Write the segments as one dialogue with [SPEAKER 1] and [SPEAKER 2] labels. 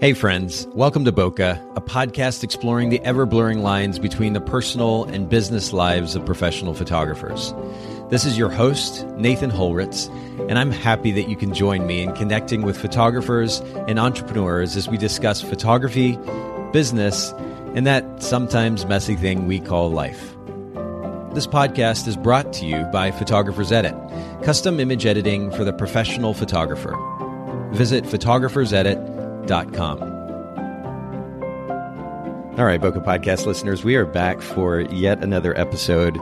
[SPEAKER 1] Hey, friends. Welcome to Bokeh, a podcast exploring the ever blurring lines between the personal and business lives of professional photographers. This is your host, Nathan Holritz, and I'm happy that you can join me in connecting with photographers and entrepreneurs as we discuss photography, business, and that sometimes messy thing we call life. This podcast is brought to you by Photographers Edit, custom image editing for the professional photographer. Visit photographersedit.com com. All right, Bokeh Podcast listeners, we are back for yet another episode.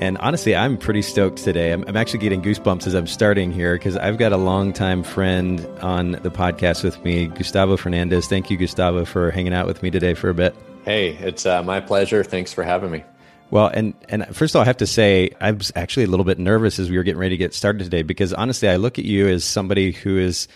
[SPEAKER 1] And honestly, I'm pretty stoked today. I'm, I'm actually getting goosebumps as I'm starting here because I've got a longtime friend on the podcast with me, Gustavo Fernandez. Thank you, Gustavo, for hanging out with me today for a bit.
[SPEAKER 2] Hey, it's uh, my pleasure. Thanks for having me.
[SPEAKER 1] Well, and and first of all, I have to say I was actually a little bit nervous as we were getting ready to get started today because honestly, I look at you as somebody who is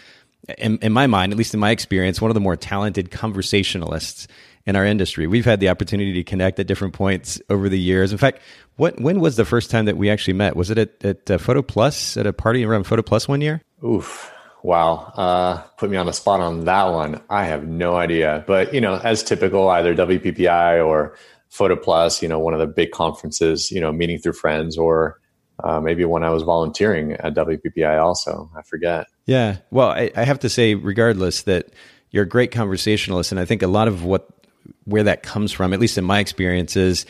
[SPEAKER 1] in, in my mind, at least in my experience, one of the more talented conversationalists in our industry. We've had the opportunity to connect at different points over the years. In fact, what when was the first time that we actually met? Was it at, at uh, Photo Plus at a party around Photo Plus one year?
[SPEAKER 2] Oof. Wow. Uh, put me on the spot on that one. I have no idea. But, you know, as typical, either WPPI or Photo Plus, you know, one of the big conferences, you know, meeting through friends or uh, maybe when I was volunteering at WPPI also. I forget.
[SPEAKER 1] Yeah. Well, I, I, have to say, regardless, that you're a great conversationalist. And I think a lot of what, where that comes from, at least in my experience, is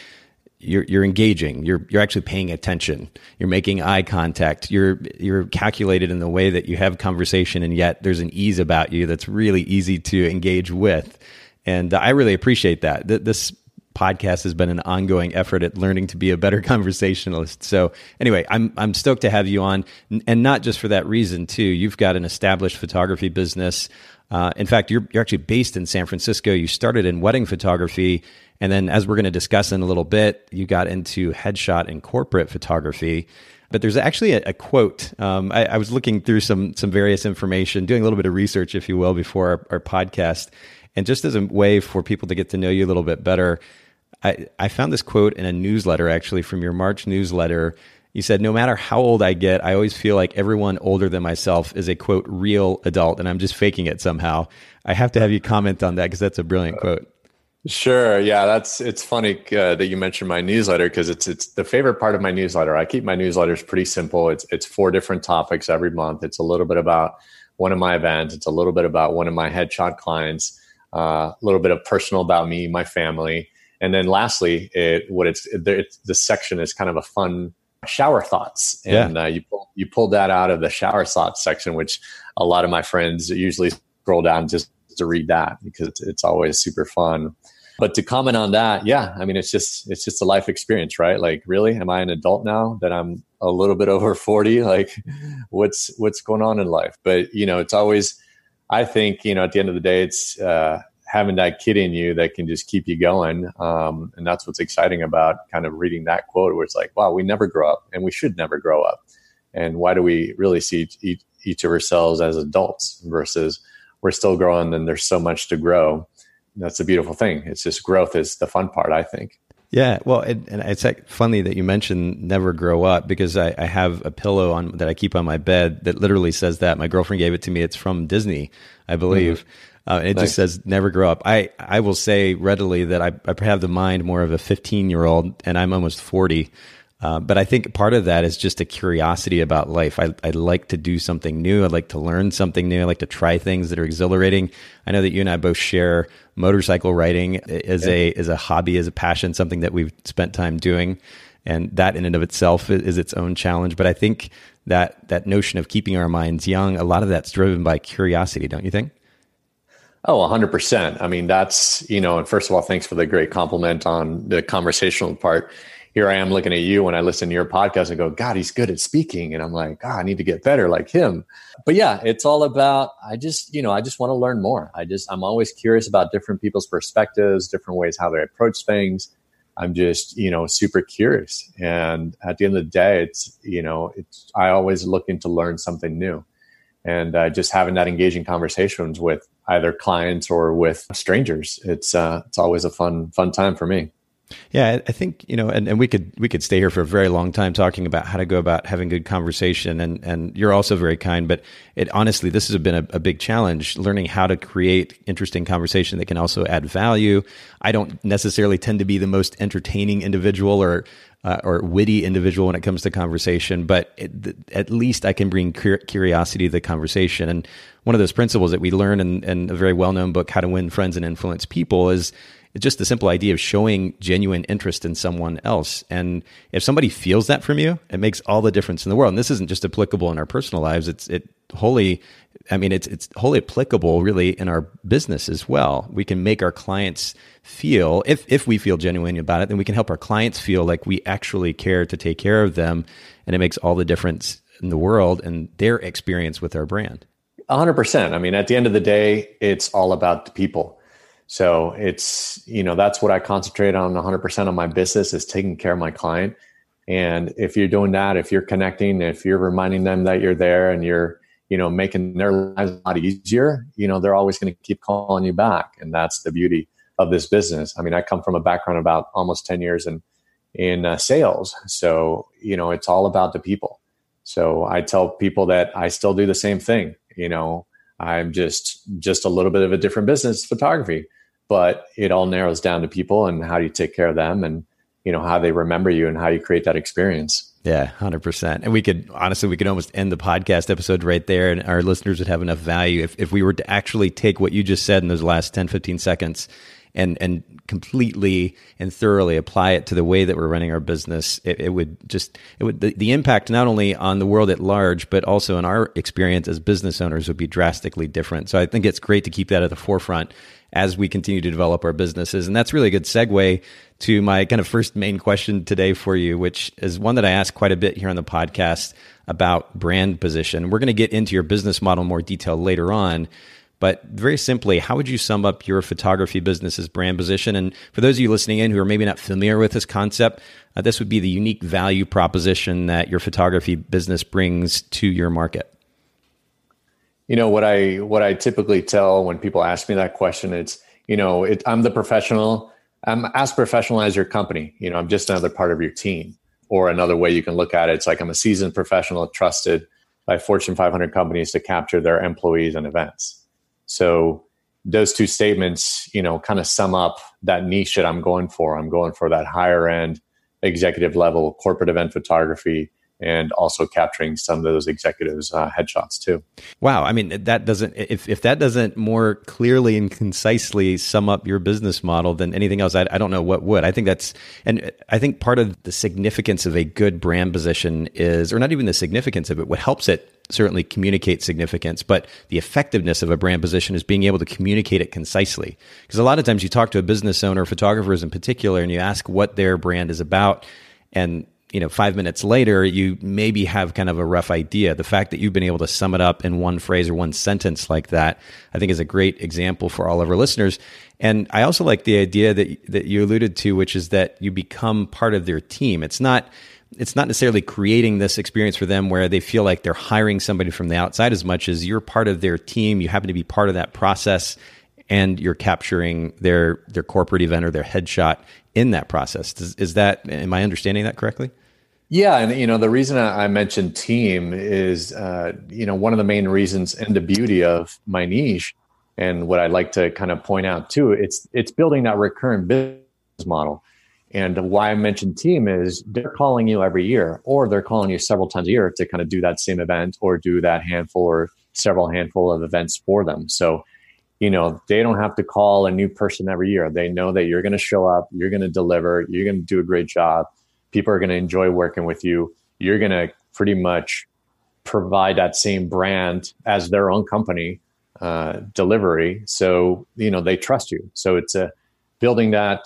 [SPEAKER 1] you're, you're engaging. You're, you're actually paying attention. You're making eye contact. You're, you're calculated in the way that you have conversation. And yet there's an ease about you that's really easy to engage with. And I really appreciate that. This podcast has been an ongoing effort at learning to be a better conversationalist. So anyway, I'm I'm stoked to have you on, and not just for that reason too. You've got an established photography business. Uh, in fact, you're you're actually based in San Francisco. You started in wedding photography, and then as we're going to discuss in a little bit, you got into headshot and corporate photography. But there's actually a, a quote. Um, I, I, was looking through some some various information, doing a little bit of research, if you will, before our, our podcast. And just as a way for people to get to know you a little bit better, I, I found this quote in a newsletter actually from your March newsletter. You said, No matter how old I get, I always feel like everyone older than myself is a quote, real adult, and I'm just faking it somehow. I have to have you comment on that because that's a brilliant quote.
[SPEAKER 2] Sure. Yeah, that's it's funny uh, that you mentioned my newsletter because it's it's the favorite part of my newsletter. I keep my newsletters pretty simple. It's it's four different topics every month. It's a little bit about one of my events. It's a little bit about one of my headshot clients. Uh, a little bit of personal about me, my family, and then lastly, it what it's, it, it's the section is kind of a fun shower thoughts, and yeah. uh, you pull, you pulled that out of the shower thoughts section, which a lot of my friends usually scroll down just to read that because it's, it's always super fun. But to comment on that, yeah, I mean, it's just it's just a life experience, right? Like, really, am I an adult now that I'm a little bit over forty? Like, what's what's going on in life? But you know, it's always. I think you know at the end of the day, it's uh, having that kid in you that can just keep you going. Um, and that's what's exciting about kind of reading that quote where it's like, wow, we never grow up and we should never grow up. And why do we really see each, each of ourselves as adults versus we're still growing and there's so much to grow. That's a beautiful thing. It's just growth is the fun part, I think.
[SPEAKER 1] Yeah, well, it, and it's funny that you mentioned never grow up because I, I, have a pillow on that I keep on my bed that literally says that. My girlfriend gave it to me. It's from Disney, I believe. Mm-hmm. Uh, it nice. just says never grow up. I, I will say readily that I, I have the mind more of a 15 year old and I'm almost 40. Uh, but I think part of that is just a curiosity about life. I, I like to do something new. I like to learn something new. I like to try things that are exhilarating. I know that you and I both share motorcycle riding as yeah. a as a hobby, as a passion, something that we've spent time doing, and that in and of itself is, is its own challenge. But I think that that notion of keeping our minds young, a lot of that's driven by curiosity, don't you think?
[SPEAKER 2] Oh, 100%. I mean, that's, you know, and first of all, thanks for the great compliment on the conversational part. Here I am looking at you when I listen to your podcast and go, God, he's good at speaking. And I'm like, God, I need to get better like him. But yeah, it's all about, I just, you know, I just want to learn more. I just, I'm always curious about different people's perspectives, different ways how they approach things. I'm just, you know, super curious. And at the end of the day, it's, you know, it's, I always looking to learn something new and uh, just having that engaging conversations with either clients or with strangers. It's uh, it's always a fun fun time for me.
[SPEAKER 1] Yeah, I think you know, and, and we could we could stay here for a very long time talking about how to go about having good conversation. And and you're also very kind, but it honestly, this has been a, a big challenge learning how to create interesting conversation that can also add value. I don't necessarily tend to be the most entertaining individual or uh, or witty individual when it comes to conversation, but it, at least I can bring curiosity to the conversation. And one of those principles that we learn in, in a very well known book, How to Win Friends and Influence People, is it's just the simple idea of showing genuine interest in someone else. And if somebody feels that from you, it makes all the difference in the world. And this isn't just applicable in our personal lives. It's it wholly, I mean, it's it's wholly applicable really in our business as well. We can make our clients feel, if if we feel genuine about it, then we can help our clients feel like we actually care to take care of them. And it makes all the difference in the world and their experience with our brand.
[SPEAKER 2] 100%. I mean, at the end of the day, it's all about the people so it's, you know, that's what I concentrate on 100% of my business is taking care of my client. And if you're doing that, if you're connecting, if you're reminding them that you're there and you're, you know, making their lives a lot easier, you know, they're always going to keep calling you back. And that's the beauty of this business. I mean, I come from a background about almost 10 years in, in uh, sales. So, you know, it's all about the people. So I tell people that I still do the same thing. You know, I'm just, just a little bit of a different business photography but it all narrows down to people and how do you take care of them and you know how they remember you and how you create that experience.
[SPEAKER 1] Yeah 100% and we could honestly we could almost end the podcast episode right there and our listeners would have enough value if, if we were to actually take what you just said in those last 10 15 seconds and and completely and thoroughly apply it to the way that we're running our business, it, it would just it would the, the, impact not only on the world at large, but also in our experience as business owners would be drastically different. So I think it's great to keep that at the forefront as we continue to develop our businesses. And that's really a good segue to my kind of first main question today for you, which is one that I ask quite a bit here on the podcast about brand position. We're going to get into your business model in more detail later on. But very simply, how would you sum up your photography business's brand position? And for those of you listening in who are maybe not familiar with this concept, uh, this would be the unique value proposition that your photography business brings to your market.
[SPEAKER 2] You know what I what I typically tell when people ask me that question, it's you know it, I'm the professional. I'm as professional as your company. You know, I'm just another part of your team. Or another way you can look at it, it's like I'm a seasoned professional trusted by Fortune 500 companies to capture their employees and events. So those two statements, you know, kind of sum up that niche that I'm going for. I'm going for that higher end executive level corporate event photography and also capturing some of those executives uh, headshots too.
[SPEAKER 1] Wow. I mean that doesn't if, if that doesn't more clearly and concisely sum up your business model than anything else I, I don't know what would. I think that's and i think part of the significance of a good brand position is or not even the significance of it what helps it certainly communicate significance, but the effectiveness of a brand position is being able to communicate it concisely. Because a lot of times you talk to a business owner, photographers in particular, and you ask what their brand is about, and you know, five minutes later, you maybe have kind of a rough idea. The fact that you've been able to sum it up in one phrase or one sentence like that, I think is a great example for all of our listeners. And I also like the idea that, that you alluded to, which is that you become part of their team. It's not, it's not necessarily creating this experience for them where they feel like they're hiring somebody from the outside as much as you're part of their team. You happen to be part of that process and you're capturing their, their corporate event or their headshot in that process. Is, is that, am I understanding that correctly?
[SPEAKER 2] Yeah, and you know the reason I mentioned team is uh, you know one of the main reasons and the beauty of my niche, and what I'd like to kind of point out too. It's it's building that recurrent business model, and why I mentioned team is they're calling you every year, or they're calling you several times a year to kind of do that same event or do that handful or several handful of events for them. So you know they don't have to call a new person every year. They know that you're going to show up, you're going to deliver, you're going to do a great job people are going to enjoy working with you. You're going to pretty much provide that same brand as their own company uh, delivery. So, you know, they trust you. So it's a building that,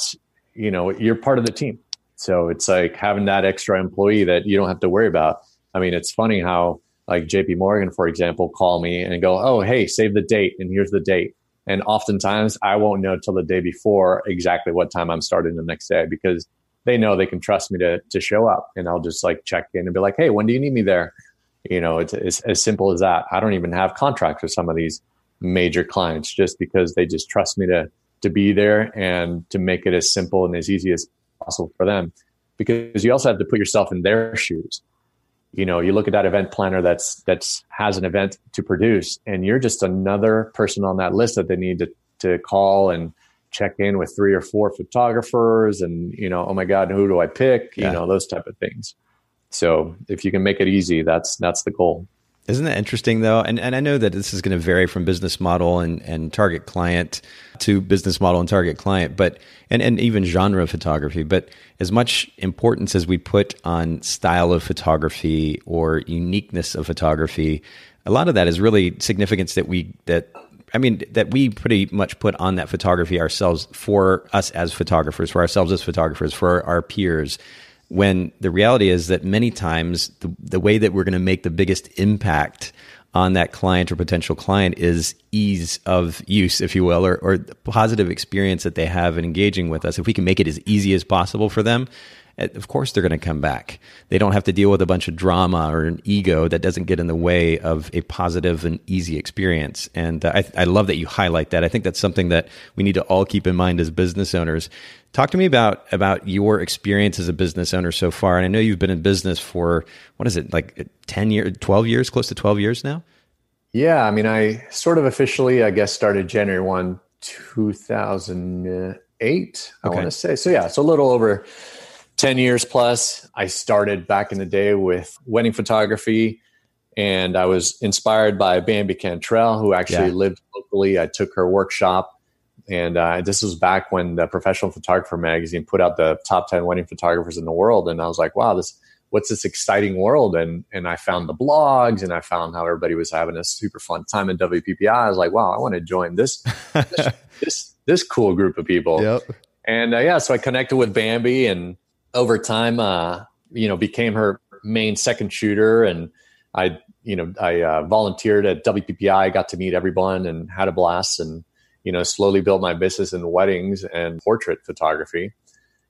[SPEAKER 2] you know, you're part of the team. So it's like having that extra employee that you don't have to worry about. I mean, it's funny how like JP Morgan, for example, call me and go, Oh, hey, save the date. And here's the date. And oftentimes I won't know till the day before exactly what time I'm starting the next day because they know they can trust me to to show up and I'll just like check in and be like, hey, when do you need me there? You know, it's, it's as simple as that. I don't even have contracts with some of these major clients just because they just trust me to to be there and to make it as simple and as easy as possible for them because you also have to put yourself in their shoes you know you look at that event planner that's that's has an event to produce and you're just another person on that list that they need to, to call and check in with three or four photographers and you know oh my god who do i pick yeah. you know those type of things so if you can make it easy that's that's the goal
[SPEAKER 1] isn't that interesting though? And and I know that this is going to vary from business model and, and target client to business model and target client, but and, and even genre of photography. But as much importance as we put on style of photography or uniqueness of photography, a lot of that is really significance that we that I mean that we pretty much put on that photography ourselves for us as photographers, for ourselves as photographers, for our peers when the reality is that many times the, the way that we're going to make the biggest impact on that client or potential client is ease of use, if you will, or, or positive experience that they have in engaging with us. If we can make it as easy as possible for them, of course they're going to come back. They don't have to deal with a bunch of drama or an ego that doesn't get in the way of a positive and easy experience. And uh, I, I love that you highlight that. I think that's something that we need to all keep in mind as business owners. Talk to me about about your experience as a business owner so far. And I know you've been in business for what is it like ten years, twelve years, close to twelve years now.
[SPEAKER 2] Yeah, I mean, I sort of officially, I guess, started January one, two thousand eight. I want to say so. Yeah, so a little over 10 years plus. I started back in the day with wedding photography and I was inspired by Bambi Cantrell, who actually yeah. lived locally. I took her workshop. And uh, this was back when the Professional Photographer magazine put out the top 10 wedding photographers in the world. And I was like, wow, this, what's this exciting world? And, and I found the blogs and I found how everybody was having a super fun time in WPPI. I was like, wow, I want to join this, this, this, this, cool group of people. Yep. And uh, yeah, so I connected with Bambi and over time, uh, you know, became her main second shooter. And I, you know, I uh, volunteered at WPPI, got to meet everyone and had a blast and, you know, slowly built my business in weddings and portrait photography.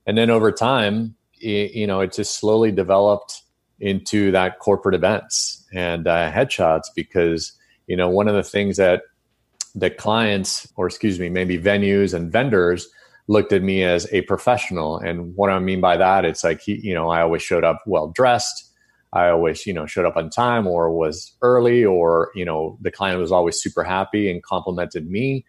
[SPEAKER 2] And then over time, it, you know, it just slowly developed into that corporate events and uh, headshots because, you know, one of the things that the clients, or excuse me, maybe venues and vendors looked at me as a professional. And what I mean by that, it's like, he, you know, I always showed up well dressed. I always, you know, showed up on time or was early or, you know, the client was always super happy and complimented me.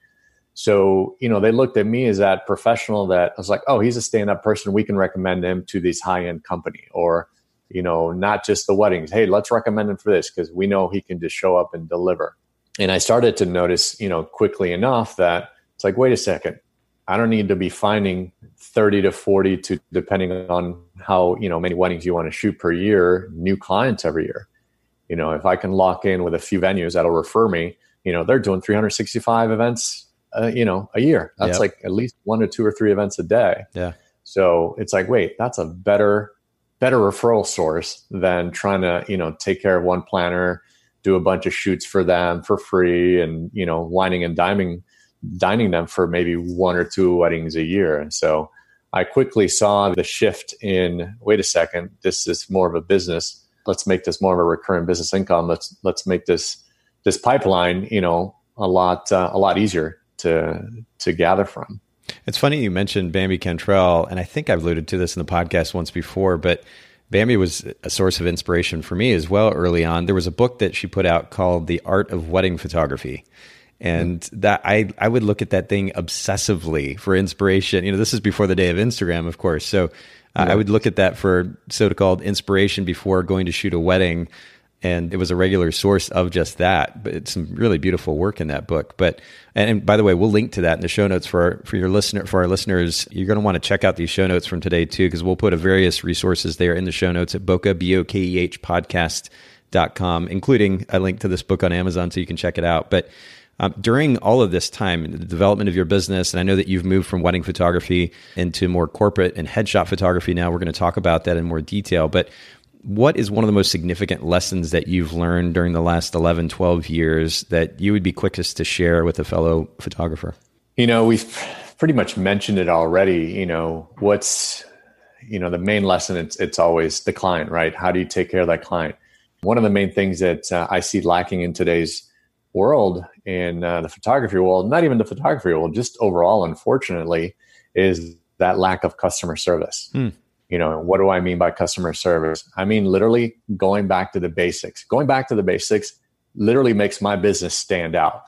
[SPEAKER 2] So, you know, they looked at me as that professional that I was like, oh, he's a stand up person. We can recommend him to this high end company or, you know, not just the weddings. Hey, let's recommend him for this because we know he can just show up and deliver. And I started to notice, you know, quickly enough that it's like, wait a second, I don't need to be finding 30 to 40 to depending on how, you know, many weddings you want to shoot per year, new clients every year. You know, if I can lock in with a few venues that'll refer me, you know, they're doing 365 events, uh, you know, a year. That's yep. like at least one or two or three events a day.
[SPEAKER 1] Yeah.
[SPEAKER 2] So it's like, wait, that's a better, better referral source than trying to, you know, take care of one planner, do a bunch of shoots for them for free and, you know, whining and diming dining them for maybe one or two weddings a year. And so I quickly saw the shift in wait a second, this is more of a business. Let's make this more of a recurring business income. Let's let's make this this pipeline, you know, a lot uh, a lot easier to to gather from.
[SPEAKER 1] It's funny you mentioned Bambi Cantrell, and I think I've alluded to this in the podcast once before, but Bambi was a source of inspiration for me as well early on. There was a book that she put out called The Art of Wedding Photography and that I I would look at that thing obsessively for inspiration. You know, this is before the day of Instagram, of course. So uh, I would look at that for so-called inspiration before going to shoot a wedding, and it was a regular source of just that. But it's some really beautiful work in that book. But and, and by the way, we'll link to that in the show notes for for your listener for our listeners. You're going to want to check out these show notes from today too, because we'll put a various resources there in the show notes at Bokeh B O K E H podcast. Dot com, including a link to this book on Amazon so you can check it out. But um, during all of this time, the development of your business, and I know that you've moved from wedding photography into more corporate and headshot photography now. We're going to talk about that in more detail. But what is one of the most significant lessons that you've learned during the last 11, 12 years that you would be quickest to share with a fellow photographer?
[SPEAKER 2] You know, we've pretty much mentioned it already. You know, what's, you know, the main lesson, it's, it's always the client, right? How do you take care of that client? One of the main things that uh, I see lacking in today's world in uh, the photography world, not even the photography world, just overall, unfortunately, is that lack of customer service. Hmm. You know, what do I mean by customer service? I mean literally going back to the basics. Going back to the basics literally makes my business stand out.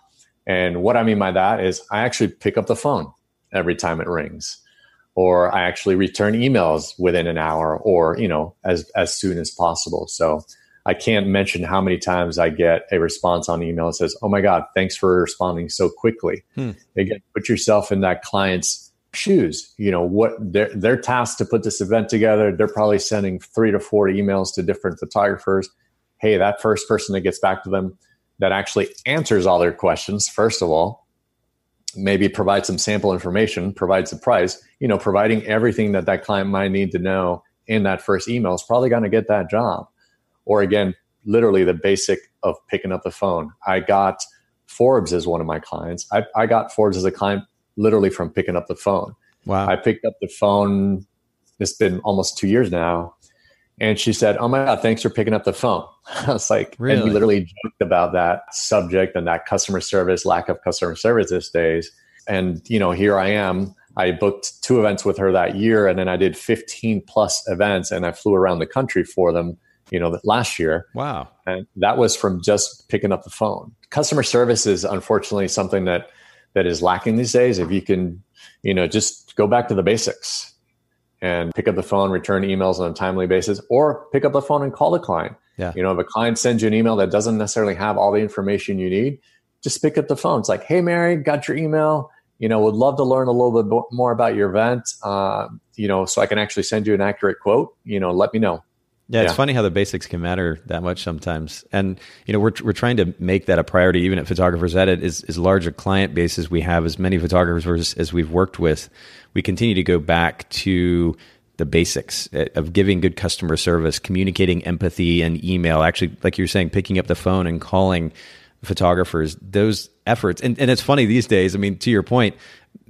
[SPEAKER 2] And what I mean by that is I actually pick up the phone every time it rings or I actually return emails within an hour or, you know, as as soon as possible. So I can't mention how many times I get a response on email that says, "Oh my God, thanks for responding so quickly." Hmm. Again, put yourself in that client's shoes. You know what they're they're tasked to put this event together. They're probably sending three to four emails to different photographers. Hey, that first person that gets back to them that actually answers all their questions. First of all, maybe provide some sample information, provides the price. You know, providing everything that that client might need to know in that first email is probably going to get that job or again, literally the basic of picking up the phone. I got Forbes as one of my clients. I, I got Forbes as a client literally from picking up the phone.
[SPEAKER 1] Wow.
[SPEAKER 2] I picked up the phone. It's been almost two years now. And she said, Oh my God, thanks for picking up the phone. I was like, really? and we literally joked about that subject and that customer service, lack of customer service these days. And, you know, here I am. I booked two events with her that year, and then I did 15 plus events, and I flew around the country for them you know, that last year.
[SPEAKER 1] Wow.
[SPEAKER 2] And that was from just picking up the phone. Customer service is unfortunately something that that is lacking these days. If you can, you know, just go back to the basics and pick up the phone, return emails on a timely basis, or pick up the phone and call the client.
[SPEAKER 1] Yeah.
[SPEAKER 2] You know, if a client sends you an email that doesn't necessarily have all the information you need, just pick up the phone. It's like, hey, Mary, got your email. You know, would love to learn a little bit more about your event. Uh, you know, so I can actually send you an accurate quote. You know, let me know.
[SPEAKER 1] Yeah, it's yeah. funny how the basics can matter that much sometimes. And you know, we're we're trying to make that a priority, even at Photographers Edit, is as large a client base as we have, as many photographers as we've worked with. We continue to go back to the basics eh, of giving good customer service, communicating empathy and email. Actually, like you're saying, picking up the phone and calling photographers. Those efforts, and, and it's funny these days. I mean, to your point,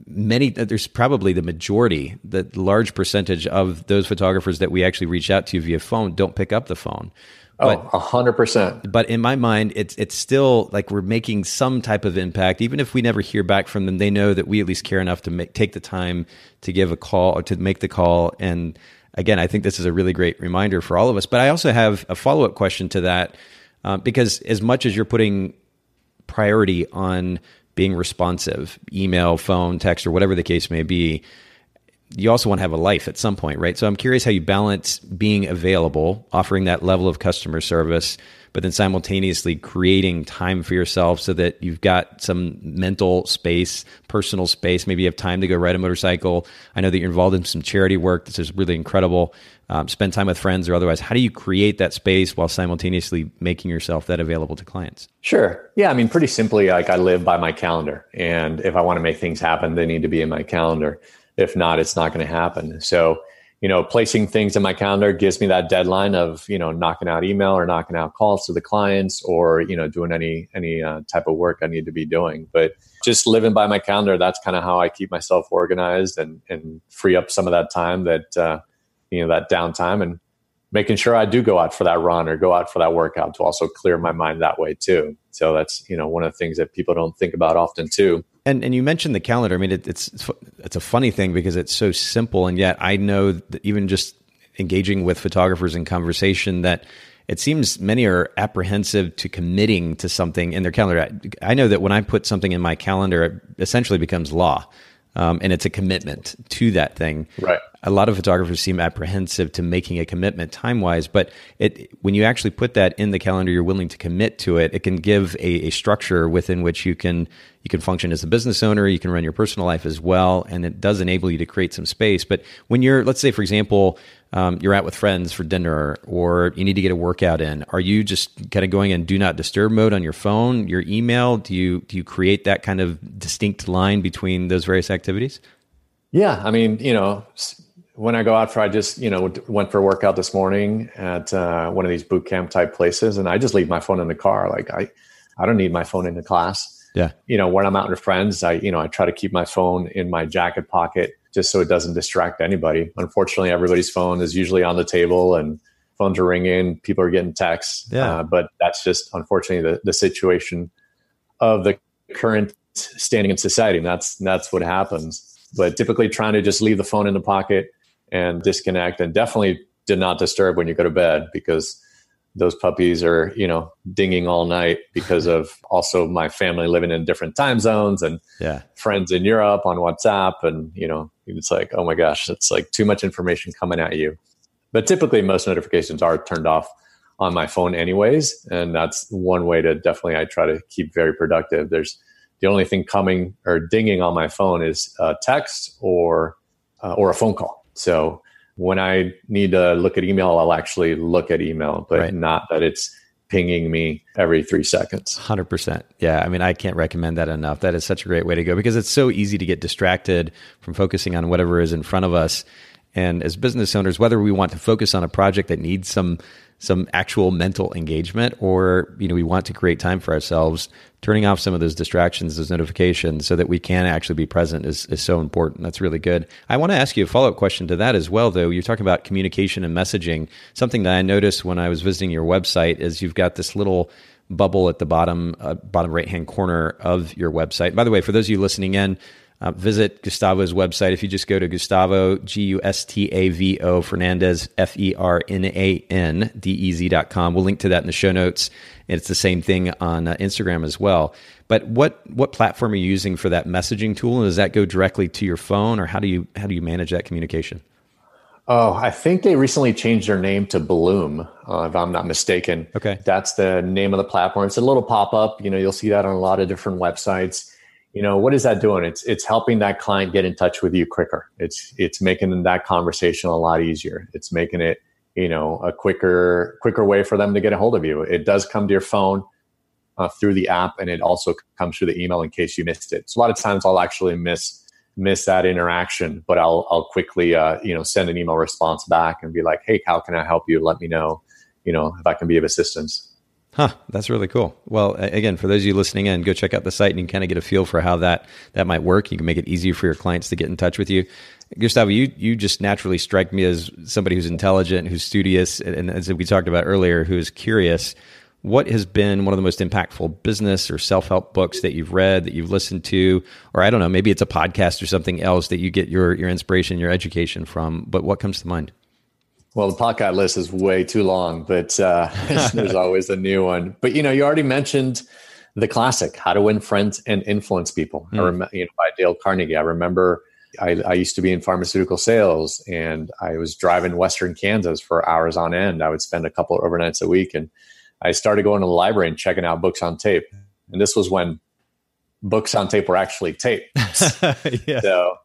[SPEAKER 1] many there's probably the majority the large percentage of those photographers that we actually reach out to via phone don't pick up the phone.
[SPEAKER 2] Oh a hundred percent.
[SPEAKER 1] but in my mind it's it's still like we're making some type of impact. Even if we never hear back from them they know that we at least care enough to make, take the time to give a call or to make the call. And again i think this is a really great reminder for all of us. But i also have a follow-up question to that uh, because as much as you're putting priority on being responsive, email, phone, text, or whatever the case may be, you also want to have a life at some point, right? So I'm curious how you balance being available, offering that level of customer service, but then simultaneously creating time for yourself so that you've got some mental space, personal space. Maybe you have time to go ride a motorcycle. I know that you're involved in some charity work. This is really incredible. Um, spend time with friends or otherwise. How do you create that space while simultaneously making yourself that available to clients?
[SPEAKER 2] Sure. Yeah. I mean, pretty simply, like I live by my calendar. And if I want to make things happen, they need to be in my calendar. If not, it's not going to happen. So, you know, placing things in my calendar gives me that deadline of, you know, knocking out email or knocking out calls to the clients or, you know, doing any, any uh, type of work I need to be doing. But just living by my calendar, that's kind of how I keep myself organized and, and free up some of that time that, uh, you know, that downtime and making sure I do go out for that run or go out for that workout to also clear my mind that way too. So that's, you know, one of the things that people don't think about often too.
[SPEAKER 1] And and you mentioned the calendar. I mean, it, it's it's a funny thing because it's so simple, and yet I know that even just engaging with photographers in conversation that it seems many are apprehensive to committing to something in their calendar. I, I know that when I put something in my calendar, it essentially becomes law. Um, and it's a commitment to that thing.
[SPEAKER 2] Right
[SPEAKER 1] a lot of photographers seem apprehensive to making a commitment time wise, but it when you actually put that in the calendar, you're willing to commit to it. It can give a, a, structure within which you can you can function as a business owner. You can run your personal life as well, and it does enable you to create some space. But when you're, let's say, for example, um, you're out with friends for dinner, or you need to get a workout in, are you just kind of going in do not disturb mode on your phone, your email? Do you do you create that kind of distinct line between those various activities?
[SPEAKER 2] Yeah, I mean, you know, when I go out for, I just, you know, went for a workout this morning at uh, one of these boot camp type places, and I just leave my phone in the car. Like I, I don't need my phone in the class.
[SPEAKER 1] Yeah.
[SPEAKER 2] You know, when I'm out with friends, I, you know, I try to keep my phone in my jacket pocket just so it doesn't distract anybody. Unfortunately, everybody's phone is usually on the table and phones are ringing, people are getting texts.
[SPEAKER 1] Yeah. Uh,
[SPEAKER 2] but that's just unfortunately the, the situation of the current standing in society. And that's, that's what happens. but typically trying to just leave the phone in the pocket and disconnect and definitely did not disturb when you go to bed because those puppies are you know dinging all night because of also my family living in different time zones and
[SPEAKER 1] yeah.
[SPEAKER 2] friends in Europe on WhatsApp. And you know it's like oh my gosh it's like too much information coming at you. But typically most notifications are turned off on my phone anyways. And that's one way to definitely I try to keep very productive. There's the only thing coming or dinging on my phone is a text or uh, or a phone call. So when I need to look at email, I'll actually look at email, but right. not that it's pinging me every three seconds.
[SPEAKER 1] 100%. Yeah. I mean, I can't recommend that enough. That is such a great way to go because it's so easy to get distracted from focusing on whatever is in front of us. And as business owners, whether we want to focus on a project that needs some some actual mental engagement or you know we want to create time for ourselves turning off some of those distractions those notifications so that we can actually be present is, is so important. That's really good. I want to ask you a follow-up question to that as well though. You're talking about communication and messaging. Something that i noticed when i was visiting your website is you've got this little bubble at the bottom uh, bottom right hand corner of your website. By the way for those of you listening in uh, visit Gustavo's website. If you just go to Gustavo, G U S T A V O, Fernandez, F E R N A N D E Z dot com. We'll link to that in the show notes. And it's the same thing on uh, Instagram as well. But what what platform are you using for that messaging tool? And does that go directly to your phone, or how do you how do you manage that communication?
[SPEAKER 2] Oh, I think they recently changed their name to Bloom, uh, if I'm not mistaken.
[SPEAKER 1] Okay,
[SPEAKER 2] that's the name of the platform. It's a little pop up. You know, you'll see that on a lot of different websites you know what is that doing? It's it's helping that client get in touch with you quicker. It's it's making that conversation a lot easier. It's making it you know a quicker quicker way for them to get a hold of you. It does come to your phone uh, through the app and it also comes through the email in case you missed it. So a lot of times i'll actually miss miss that interaction but i'll i'll quickly uh, you know send an email response back and be like hey how can i help you? Let me know you know if i can be of assistance
[SPEAKER 1] Huh, that's really cool. Well, again, for those of you listening in, go check out the site and you kind of get a feel for how that that might work. You can make it easier for your clients to get in touch with you. Gustavo, you you just naturally strike me as somebody who's intelligent, who's studious, and as we talked about earlier, who is curious. What has been one of the most impactful business or self help books that you've read, that you've listened to, or I don't know, maybe it's a podcast or something else that you get your your inspiration, your education from? But what comes to mind?
[SPEAKER 2] Well, the podcast list is way too long, but uh, there's always a new one. But you know, you already mentioned the classic "How to Win Friends and Influence People." Mm. I remember, you know, by Dale Carnegie. I remember I, I, used to be in pharmaceutical sales, and I was driving Western Kansas for hours on end. I would spend a couple of overnights a week, and I started going to the library and checking out books on tape. And this was when books on tape were actually tape. yeah. So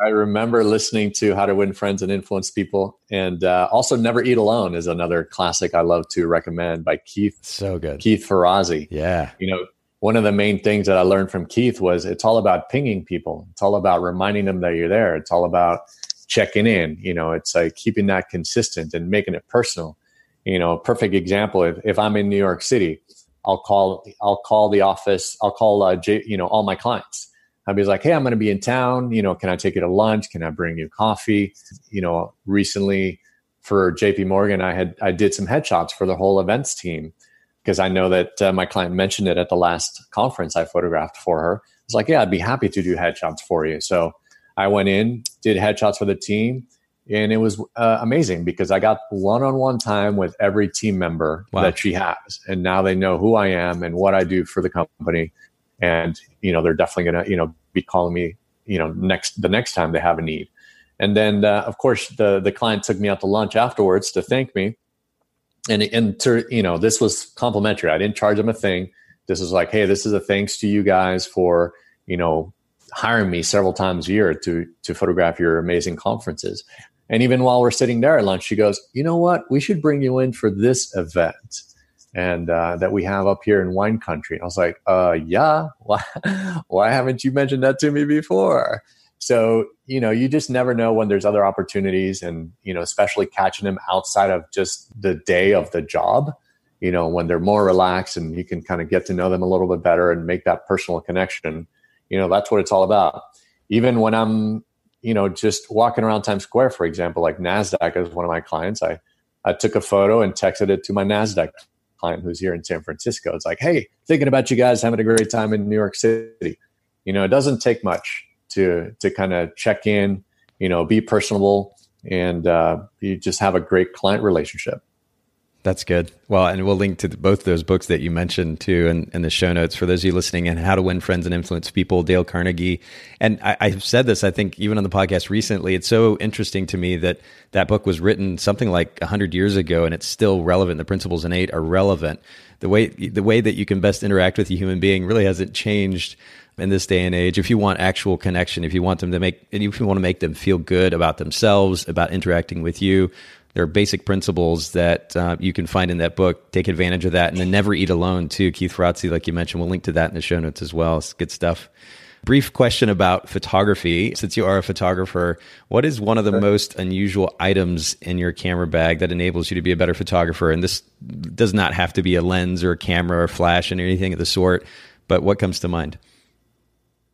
[SPEAKER 2] I remember listening to How to Win Friends and Influence People, and uh, also Never Eat Alone is another classic I love to recommend by Keith.
[SPEAKER 1] So good,
[SPEAKER 2] Keith Ferrazzi.
[SPEAKER 1] Yeah,
[SPEAKER 2] you know, one of the main things that I learned from Keith was it's all about pinging people. It's all about reminding them that you're there. It's all about checking in. You know, it's like keeping that consistent and making it personal. You know, perfect example. If, if I'm in New York City, I'll call I'll call the office. I'll call uh, J, you know all my clients I'd be like, hey, I'm going to be in town. You know, can I take you to lunch? Can I bring you coffee? You know, recently for JP Morgan, I had I did some headshots for the whole events team because I know that uh, my client mentioned it at the last conference I photographed for her. I was like, yeah, I'd be happy to do headshots for you. So I went in, did headshots for the team, and it was uh, amazing because I got one-on-one time with every team member wow. that she has, and now they know who I am and what I do for the company. And you know they're definitely going to you know be calling me you know next the next time they have a need. And then uh, of course the the client took me out to lunch afterwards to thank me. And and to, you know this was complimentary. I didn't charge them a thing. This is like hey this is a thanks to you guys for you know hiring me several times a year to to photograph your amazing conferences and even while we're sitting there at lunch she goes you know what we should bring you in for this event and uh, that we have up here in wine country. And I was like, uh, yeah, why, why haven't you mentioned that to me before? So, you know, you just never know when there's other opportunities and, you know, especially catching them outside of just the day of the job, you know, when they're more relaxed and you can kind of get to know them a little bit better and make that personal connection. You know, that's what it's all about. Even when I'm, you know, just walking around Times Square, for example, like NASDAQ is one of my clients, I, I took a photo and texted it to my NASDAQ client who's here in San Francisco. It's like, hey, thinking about you guys having a great time in New York City. You know, it doesn't take much to to kind of check in, you know, be personable, and uh, you just have a great client relationship.
[SPEAKER 1] That's good. Well, and we'll link to both those books that you mentioned too in, in, the show notes for those of you listening and How to Win Friends and Influence People, Dale Carnegie. And I, I've said this, I think, even on the podcast recently. It's so interesting to me that that book was written something like 100 years ago and it's still relevant. The principles in eight are relevant. The way, the way that you can best interact with a human being really hasn't changed in this day and age. If you want actual connection, if you want them to make, if you want to make them feel good about themselves, about interacting with you, there are basic principles that uh, you can find in that book. Take advantage of that, and then never eat alone too. Keith Ferrazzi, like you mentioned, we'll link to that in the show notes as well. It's good stuff. Brief question about photography. Since you are a photographer, what is one of the most unusual items in your camera bag that enables you to be a better photographer? And this does not have to be a lens or a camera or flash and anything of the sort, but what comes to mind?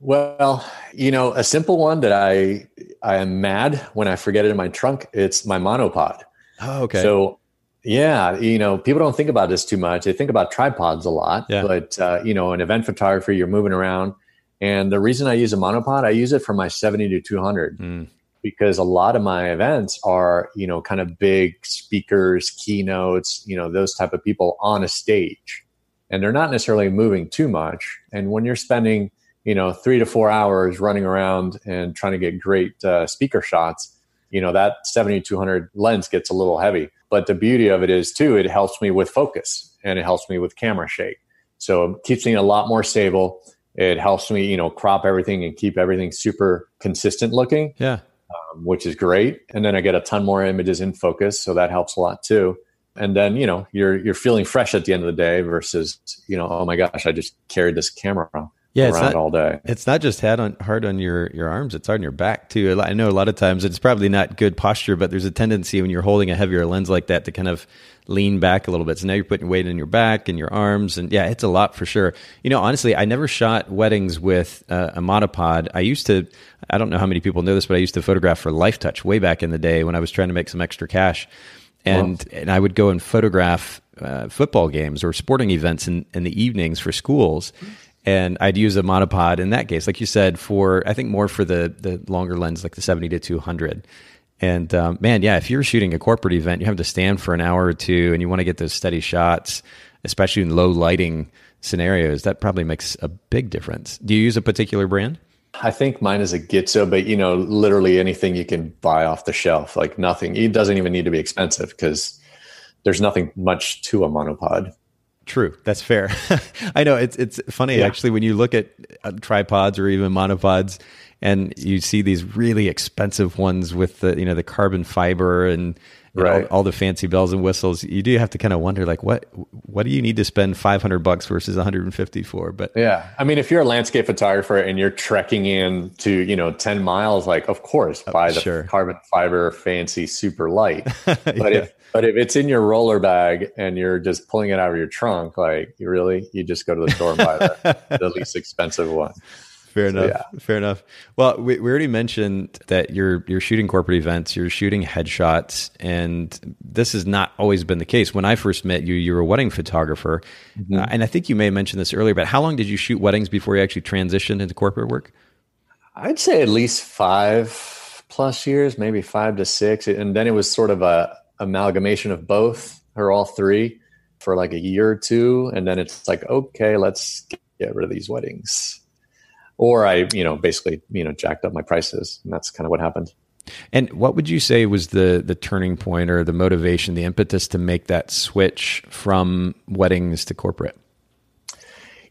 [SPEAKER 2] Well, you know, a simple one that I I am mad when I forget it in my trunk. It's my monopod.
[SPEAKER 1] Oh, okay.
[SPEAKER 2] So, yeah, you know, people don't think about this too much. They think about tripods a lot, yeah. but uh, you know, in event photography, you're moving around, and the reason I use a monopod, I use it for my 70 to 200 mm. because a lot of my events are, you know, kind of big speakers, keynotes, you know, those type of people on a stage, and they're not necessarily moving too much. And when you're spending, you know, three to four hours running around and trying to get great uh, speaker shots you know that 7200 lens gets a little heavy but the beauty of it is too it helps me with focus and it helps me with camera shake so it keeps me a lot more stable. It helps me you know crop everything and keep everything super consistent looking
[SPEAKER 1] yeah.
[SPEAKER 2] um, which is great. And then i get a ton more images in focus so that helps a lot too. And then you know you're you're feeling fresh at the end of the day versus you know oh my gosh i just carried this camera yeah,
[SPEAKER 1] it's not,
[SPEAKER 2] all day.
[SPEAKER 1] It's not just hard on hard on your your arms; it's hard on your back too. I know a lot of times it's probably not good posture, but there's a tendency when you're holding a heavier lens like that to kind of lean back a little bit. So now you're putting weight in your back and your arms, and yeah, it's a lot for sure. You know, honestly, I never shot weddings with uh, a monopod. I used to. I don't know how many people know this, but I used to photograph for Lifetouch way back in the day when I was trying to make some extra cash, and and I would go and photograph uh, football games or sporting events in, in the evenings for schools and I'd use a monopod in that case, like you said, for I think more for the the longer lens, like the seventy to two hundred. And um, man, yeah, if you're shooting a corporate event, you have to stand for an hour or two, and you want to get those steady shots, especially in low lighting scenarios. That probably makes a big difference. Do you use a particular brand?
[SPEAKER 2] I think mine is a Gitzo, but you know, literally anything you can buy off the shelf, like nothing. It doesn't even need to be expensive because there's nothing much to a monopod.
[SPEAKER 1] True, that's fair. I know it's it's funny yeah. actually when you look at uh, tripods or even monopods, and you see these really expensive ones with the you know the carbon fiber and right. all, all, the fancy bells and whistles. You do have to kind of wonder like what what do you need to spend five hundred bucks versus one hundred and fifty for? But
[SPEAKER 2] yeah, I mean, if you're a landscape photographer and you're trekking in to you know ten miles, like of course oh, buy the sure. carbon fiber fancy super light. But yeah. if but if it's in your roller bag and you're just pulling it out of your trunk, like you really, you just go to the store and buy the, the least expensive one.
[SPEAKER 1] Fair so, enough. Yeah. Fair enough. Well, we, we already mentioned that you're you're shooting corporate events, you're shooting headshots, and this has not always been the case. When I first met you, you were a wedding photographer, mm-hmm. uh, and I think you may have mentioned this earlier. But how long did you shoot weddings before you actually transitioned into corporate work?
[SPEAKER 2] I'd say at least five plus years, maybe five to six, and then it was sort of a amalgamation of both or all three for like a year or two and then it's like okay let's get rid of these weddings. Or i you know basically you know jacked up my prices and that's kind of what happened.
[SPEAKER 1] And what would you say was the the turning point or the motivation the impetus to make that switch from weddings to corporate?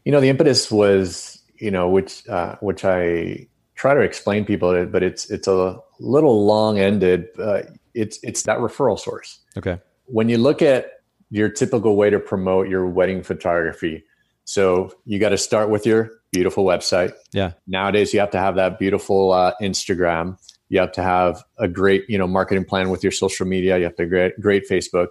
[SPEAKER 2] You know the impetus was you know which uh, which i try to explain people but it's it's a little long ended uh, it's it's that referral source.
[SPEAKER 1] Okay.
[SPEAKER 2] When you look at your typical way to promote your wedding photography, so you got to start with your beautiful website.
[SPEAKER 1] Yeah.
[SPEAKER 2] Nowadays, you have to have that beautiful uh, Instagram. You have to have a great, you know, marketing plan with your social media. You have to great, great Facebook.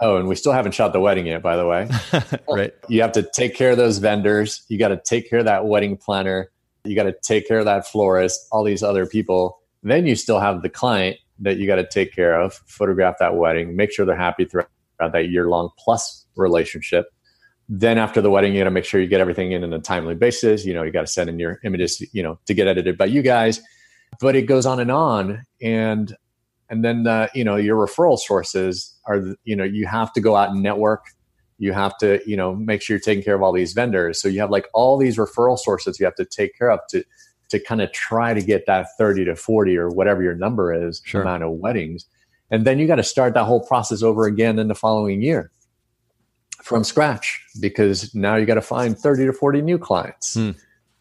[SPEAKER 2] Oh, and we still haven't shot the wedding yet, by the way.
[SPEAKER 1] right.
[SPEAKER 2] You have to take care of those vendors. You got to take care of that wedding planner. You got to take care of that florist, all these other people. Then you still have the client that you got to take care of, photograph that wedding, make sure they're happy throughout that year long plus relationship. then after the wedding, you got to make sure you get everything in on a timely basis. You know, you got to send in your images, you know, to get edited by you guys. But it goes on and on, and and then uh, you know your referral sources are you know you have to go out and network. You have to you know make sure you're taking care of all these vendors. So you have like all these referral sources you have to take care of to to kind of try to get that 30 to 40 or whatever your number is sure. amount of weddings. And then you got to start that whole process over again in the following year from scratch because now you got to find 30 to 40 new clients. Hmm.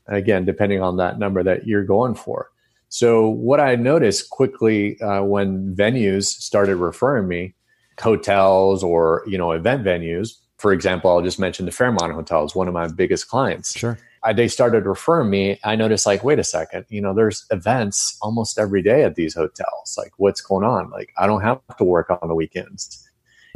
[SPEAKER 2] Again, depending on that number that you're going for. So, what I noticed quickly uh, when venues started referring me, hotels or you know event venues, for example, I'll just mention the Fairmont Hotel is one of my biggest clients.
[SPEAKER 1] Sure.
[SPEAKER 2] I, they started referring me. I noticed like, wait a second, you know, there's events almost every day at these hotels. Like, what's going on? Like, I don't have to work on the weekends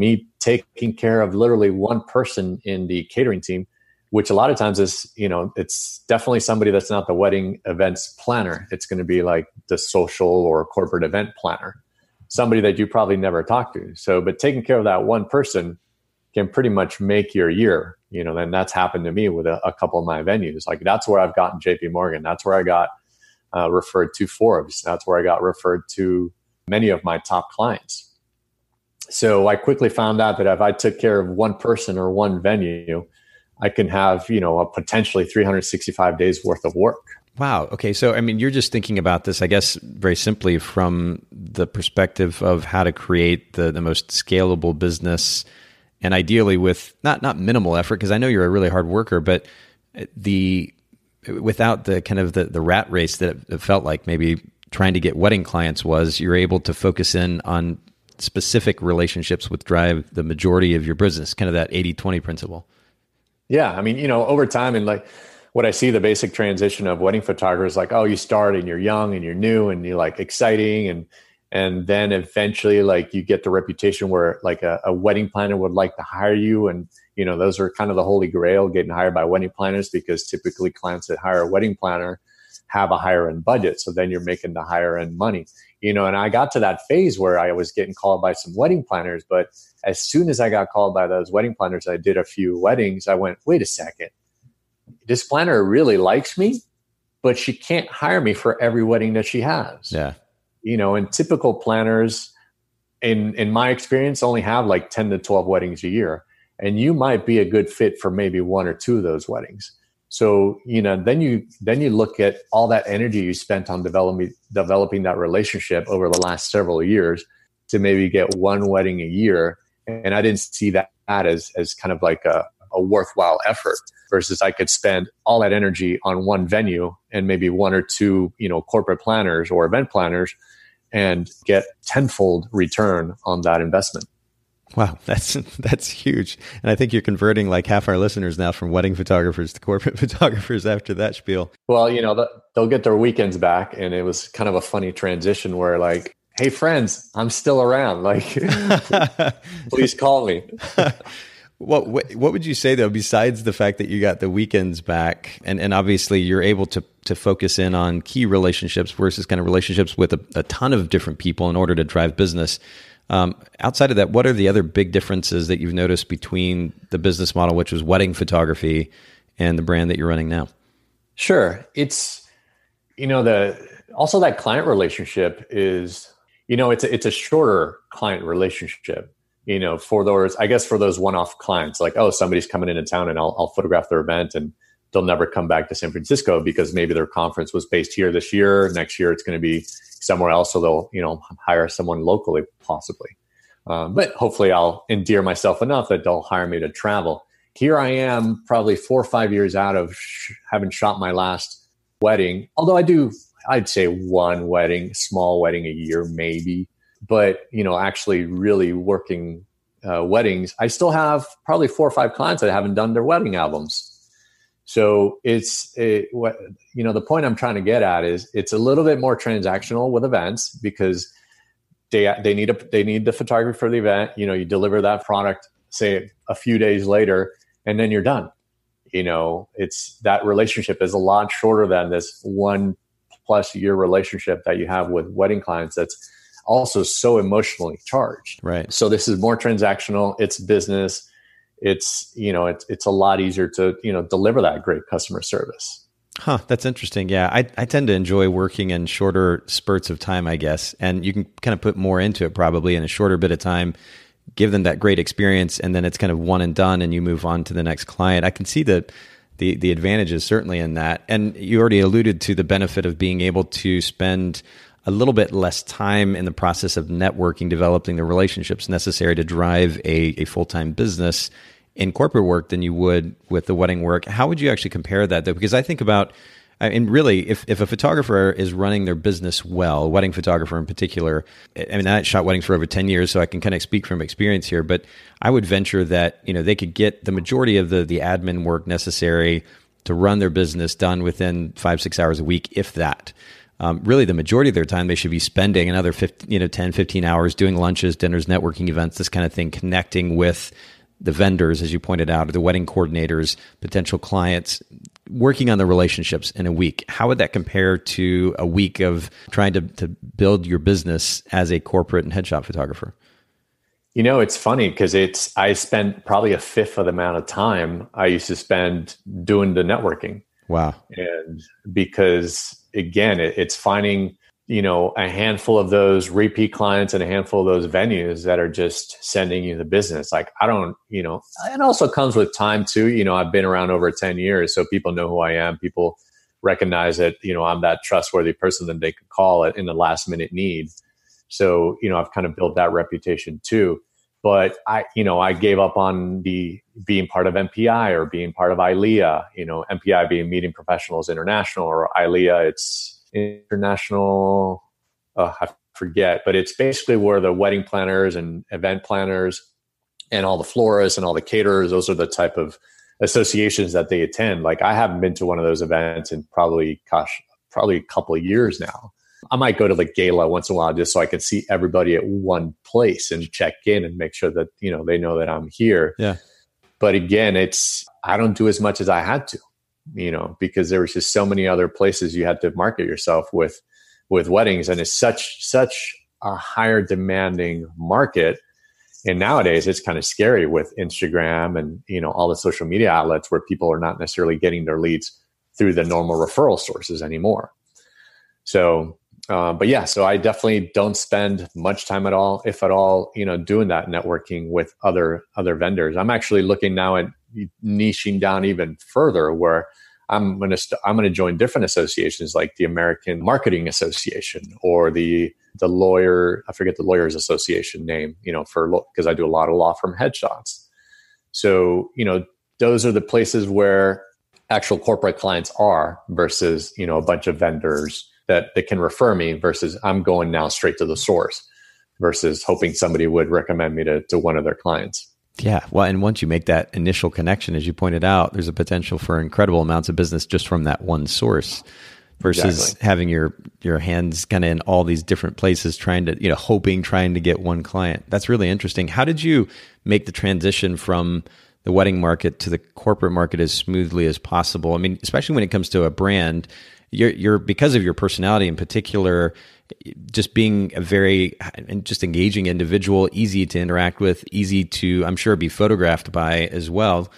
[SPEAKER 2] me taking care of literally one person in the catering team which a lot of times is you know it's definitely somebody that's not the wedding events planner it's going to be like the social or corporate event planner somebody that you probably never talk to so but taking care of that one person can pretty much make your year you know and that's happened to me with a, a couple of my venues like that's where i've gotten jp morgan that's where i got uh, referred to forbes that's where i got referred to many of my top clients so I quickly found out that if I took care of one person or one venue, I can have, you know, a potentially 365 days worth of work.
[SPEAKER 1] Wow. Okay. So, I mean, you're just thinking about this, I guess, very simply from the perspective of how to create the, the most scalable business and ideally with not, not minimal effort, because I know you're a really hard worker, but the, without the kind of the, the rat race that it felt like maybe trying to get wedding clients was, you're able to focus in on specific relationships with drive the majority of your business, kind of that 80 20 principle.
[SPEAKER 2] Yeah. I mean, you know, over time and like what I see the basic transition of wedding photographers, like, oh, you start and you're young and you're new and you're like exciting and and then eventually like you get the reputation where like a, a, wedding planner would like to hire you and you know those are kind of the holy grail getting hired by wedding planners because typically clients that hire a wedding planner have a higher end budget so then you're making the higher end money you know, and I got to that phase where I was getting called by some wedding planners. But as soon as I got called by those wedding planners, I did a few weddings. I went, wait a second, this planner really likes me, but she can't hire me for every wedding that she has.
[SPEAKER 1] Yeah.
[SPEAKER 2] You know, and typical planners, in in my experience, only have like 10 to 12 weddings a year. And you might be a good fit for maybe one or two of those weddings. So, you know, then you then you look at all that energy you spent on developing developing that relationship over the last several years to maybe get one wedding a year. And I didn't see that as as kind of like a, a worthwhile effort versus I could spend all that energy on one venue and maybe one or two, you know, corporate planners or event planners and get tenfold return on that investment.
[SPEAKER 1] Wow, that's that's huge. And I think you're converting like half our listeners now from wedding photographers to corporate photographers after that spiel.
[SPEAKER 2] Well, you know, they'll get their weekends back and it was kind of a funny transition where like, "Hey friends, I'm still around. Like please call me."
[SPEAKER 1] What what would you say though besides the fact that you got the weekends back and and obviously you're able to to focus in on key relationships versus kind of relationships with a, a ton of different people in order to drive business um, outside of that, what are the other big differences that you've noticed between the business model, which was wedding photography, and the brand that you're running now?
[SPEAKER 2] Sure, it's you know the also that client relationship is you know it's a, it's a shorter client relationship. You know, for those I guess for those one-off clients, like oh somebody's coming into town and I'll, I'll photograph their event and they'll never come back to San Francisco because maybe their conference was based here this year. Next year it's going to be somewhere else, so they'll you know hire someone locally possibly. Um, but hopefully, I'll endear myself enough that they'll hire me to travel. Here I am, probably four or five years out of sh- having shot my last wedding. Although I do, I'd say one wedding, small wedding a year, maybe. But you know, actually, really working uh, weddings, I still have probably four or five clients that haven't done their wedding albums. So it's it, what you know. The point I'm trying to get at is it's a little bit more transactional with events because they they need a they need the photography for the event. You know, you deliver that product, say a few days later, and then you're done. You know, it's that relationship is a lot shorter than this one plus year relationship that you have with wedding clients. That's also so emotionally charged.
[SPEAKER 1] Right.
[SPEAKER 2] So this is more transactional. It's business it's you know it's it's a lot easier to you know deliver that great customer service.
[SPEAKER 1] Huh, that's interesting. Yeah, I, I tend to enjoy working in shorter spurts of time, I guess. And you can kind of put more into it probably in a shorter bit of time, give them that great experience, and then it's kind of one and done and you move on to the next client. I can see that the the advantages certainly in that. And you already alluded to the benefit of being able to spend a little bit less time in the process of networking, developing the relationships necessary to drive a, a full time business in corporate work than you would with the wedding work. How would you actually compare that though? Because I think about and really, if, if a photographer is running their business well, wedding photographer in particular, I mean, I shot weddings for over 10 years, so I can kind of speak from experience here, but I would venture that, you know, they could get the majority of the, the admin work necessary to run their business done within five, six hours a week, if that. Um, really, the majority of their time, they should be spending another 15, you know, 10, 15 hours doing lunches, dinners, networking events, this kind of thing, connecting with the vendors, as you pointed out, or the wedding coordinators, potential clients, working on the relationships in a week. How would that compare to a week of trying to, to build your business as a corporate and headshot photographer?
[SPEAKER 2] You know, it's funny because it's I spent probably a fifth of the amount of time I used to spend doing the networking.
[SPEAKER 1] Wow.
[SPEAKER 2] And because again, it, it's finding you know a handful of those repeat clients and a handful of those venues that are just sending you the business. Like i don't you know it also comes with time too. You know i've been around over 10 years so people know who i am. People recognize that you know i'm that trustworthy person that they could call it in the last minute need. So you know i've kind of built that reputation too. But i you know i gave up on the being part of mpi or being part of ilea you know mpi being meeting professionals international or ilea it's international uh, i forget but it's basically where the wedding planners and event planners and all the florists and all the caterers those are the type of associations that they attend. Like i haven't been to one of those events in probably gosh probably a couple of years now. I might go to the gala once in a while just so i can see everybody at one place and check in and make sure that you know they know that i'm here.
[SPEAKER 1] Yeah
[SPEAKER 2] but again it's i don't do as much as i had to you know, because there was just so many other places you had to market yourself with with weddings, and it's such such a higher demanding market. And nowadays, it's kind of scary with Instagram and you know all the social media outlets where people are not necessarily getting their leads through the normal referral sources anymore. So, uh, but yeah, so I definitely don't spend much time at all, if at all, you know, doing that networking with other other vendors. I'm actually looking now at niching down even further where I'm going to st- I'm going to join different associations like the American Marketing Association or the the lawyer I forget the lawyers association name you know for because I do a lot of law firm headshots. So you know those are the places where actual corporate clients are versus you know a bunch of vendors that that can refer me versus I'm going now straight to the source versus hoping somebody would recommend me to to one of their clients.
[SPEAKER 1] Yeah. Well, and once you make that initial connection, as you pointed out, there's a potential for incredible amounts of business just from that one source versus exactly. having your your hands kind of in all these different places trying to, you know, hoping trying to get one client. That's really interesting. How did you make the transition from the wedding market to the corporate market as smoothly as possible? I mean, especially when it comes to a brand, you're, you're because of your personality in particular, just being a very and just engaging individual, easy to interact with, easy to I'm sure be photographed by as well.